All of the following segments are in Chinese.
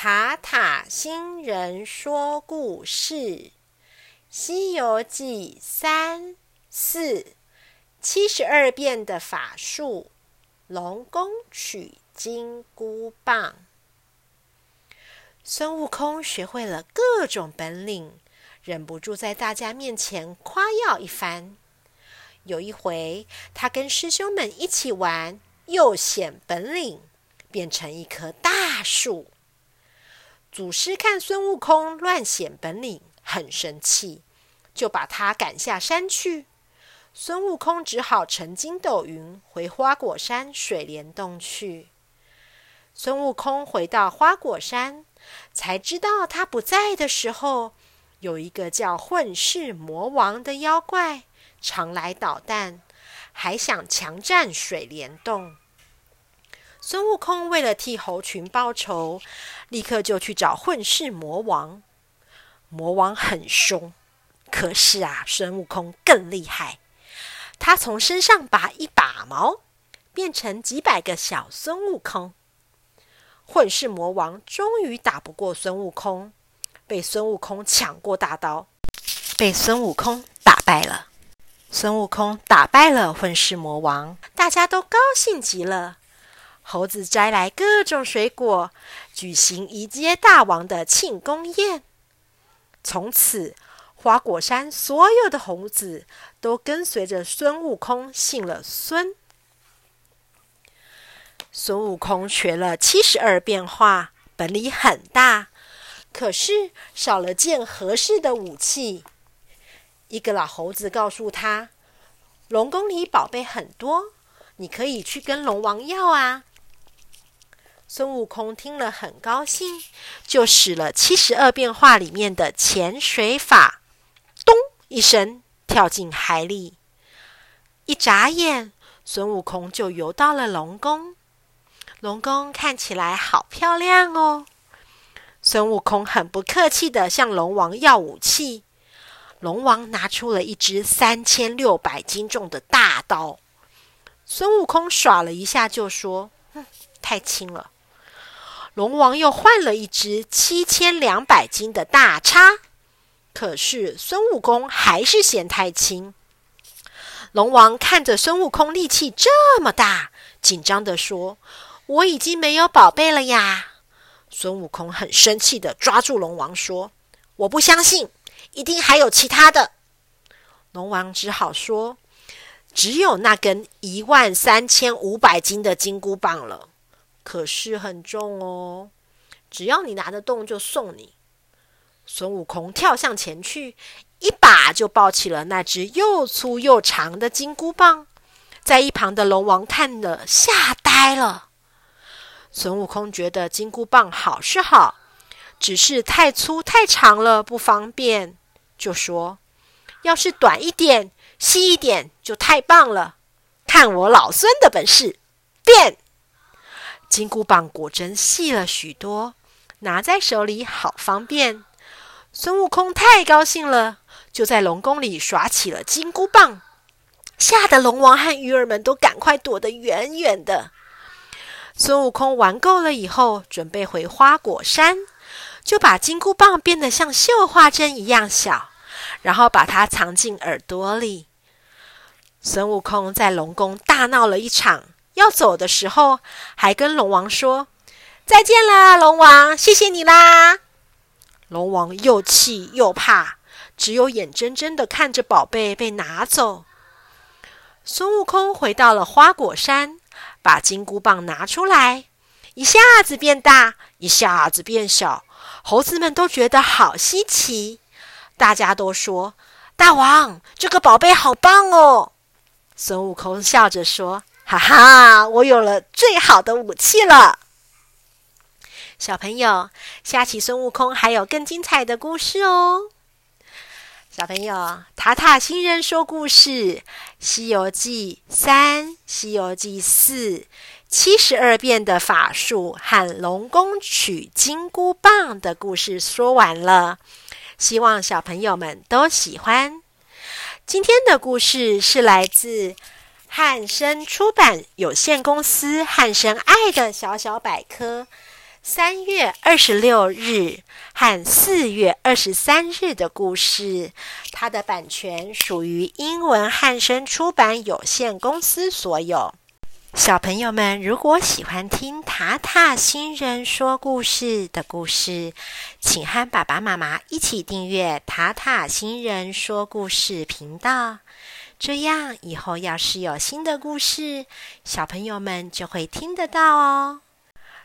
塔塔星人说故事，《西游记》三四七十二变的法术，龙宫取金箍棒。孙悟空学会了各种本领，忍不住在大家面前夸耀一番。有一回，他跟师兄们一起玩，又显本领，变成一棵大树。祖师看孙悟空乱显本领，很生气，就把他赶下山去。孙悟空只好乘筋斗云回花果山水帘洞去。孙悟空回到花果山，才知道他不在的时候，有一个叫混世魔王的妖怪常来捣蛋，还想强占水帘洞。孙悟空为了替猴群报仇，立刻就去找混世魔王。魔王很凶，可是啊，孙悟空更厉害。他从身上拔一把毛，变成几百个小孙悟空。混世魔王终于打不过孙悟空，被孙悟空抢过大刀，被孙悟空打败了。孙悟空打败了混世魔王，大家都高兴极了。猴子摘来各种水果，举行迎接大王的庆功宴。从此，花果山所有的猴子都跟随着孙悟空姓了孙。孙悟空学了七十二变化，本领很大，可是少了件合适的武器。一个老猴子告诉他：“龙宫里宝贝很多，你可以去跟龙王要啊。”孙悟空听了很高兴，就使了七十二变化里面的潜水法，咚一声跳进海里。一眨眼，孙悟空就游到了龙宫。龙宫看起来好漂亮哦。孙悟空很不客气的向龙王要武器，龙王拿出了一只三千六百斤重的大刀。孙悟空耍了一下，就说：“哼，太轻了。”龙王又换了一只七千两百斤的大叉，可是孙悟空还是嫌太轻。龙王看着孙悟空力气这么大，紧张的说：“我已经没有宝贝了呀！”孙悟空很生气的抓住龙王说：“我不相信，一定还有其他的。”龙王只好说：“只有那根一万三千五百斤的金箍棒了。”可是很重哦，只要你拿得动，就送你。孙悟空跳向前去，一把就抱起了那只又粗又长的金箍棒。在一旁的龙王看了，吓呆了。孙悟空觉得金箍棒好是好，只是太粗太长了，不方便，就说：“要是短一点、细一点，就太棒了。看我老孙的本事，变！”金箍棒果真细了许多，拿在手里好方便。孙悟空太高兴了，就在龙宫里耍起了金箍棒，吓得龙王和鱼儿们都赶快躲得远远的。孙悟空玩够了以后，准备回花果山，就把金箍棒变得像绣花针一样小，然后把它藏进耳朵里。孙悟空在龙宫大闹了一场。要走的时候，还跟龙王说：“再见了，龙王，谢谢你啦！”龙王又气又怕，只有眼睁睁的看着宝贝被拿走。孙悟空回到了花果山，把金箍棒拿出来，一下子变大，一下子变小，猴子们都觉得好稀奇。大家都说：“大王，这个宝贝好棒哦！”孙悟空笑着说。哈哈，我有了最好的武器了！小朋友，下期孙悟空还有更精彩的故事哦！小朋友，塔塔星人说故事，《西游记》三，《西游记》四，七十二变的法术和龙宫取金箍棒的故事说完了，希望小朋友们都喜欢。今天的故事是来自。汉声出版有限公司《汉声爱的小小百科》三月二十六日和四月二十三日的故事，它的版权属于英文汉声出版有限公司所有。小朋友们，如果喜欢听塔塔星人说故事的故事，请和爸爸妈妈一起订阅塔塔星人说故事频道。这样以后要是有新的故事，小朋友们就会听得到哦。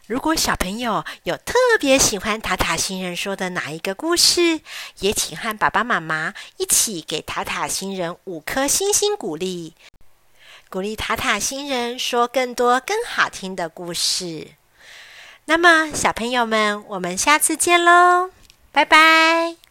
如果小朋友有特别喜欢塔塔星人说的哪一个故事，也请和爸爸妈妈一起给塔塔星人五颗星星鼓励，鼓励塔塔星人说更多更好听的故事。那么，小朋友们，我们下次见喽，拜拜。